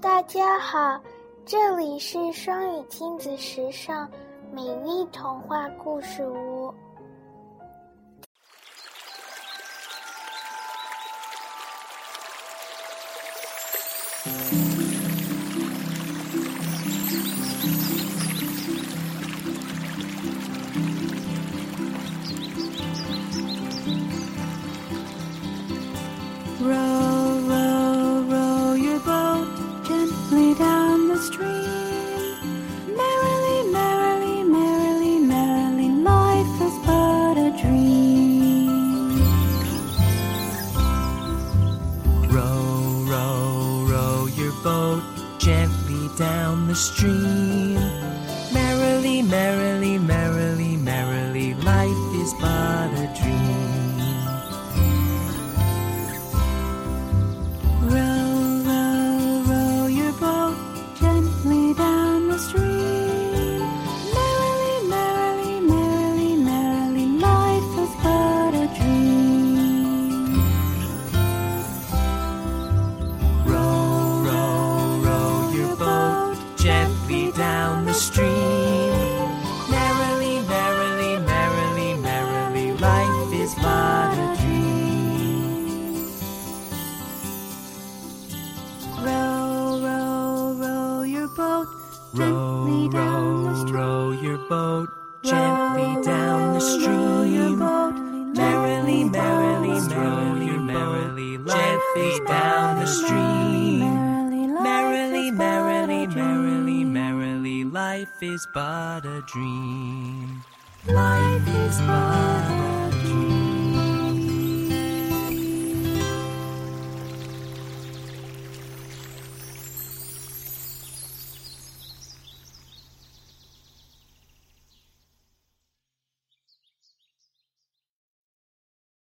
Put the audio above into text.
大家好，这里是双语亲子时尚美丽童话故事屋。Boat gently down the stream. Merrily, merrily, merrily, stream. Merrily, merrily, merrily, merrily, life is but a dream. Row, row, row your boat Row, gently down the row, stream. row your boat gently down the Row your stream. boat Merrily, merrily, merrily, merrily, gently down the stream. Life is but a dream. Life is but a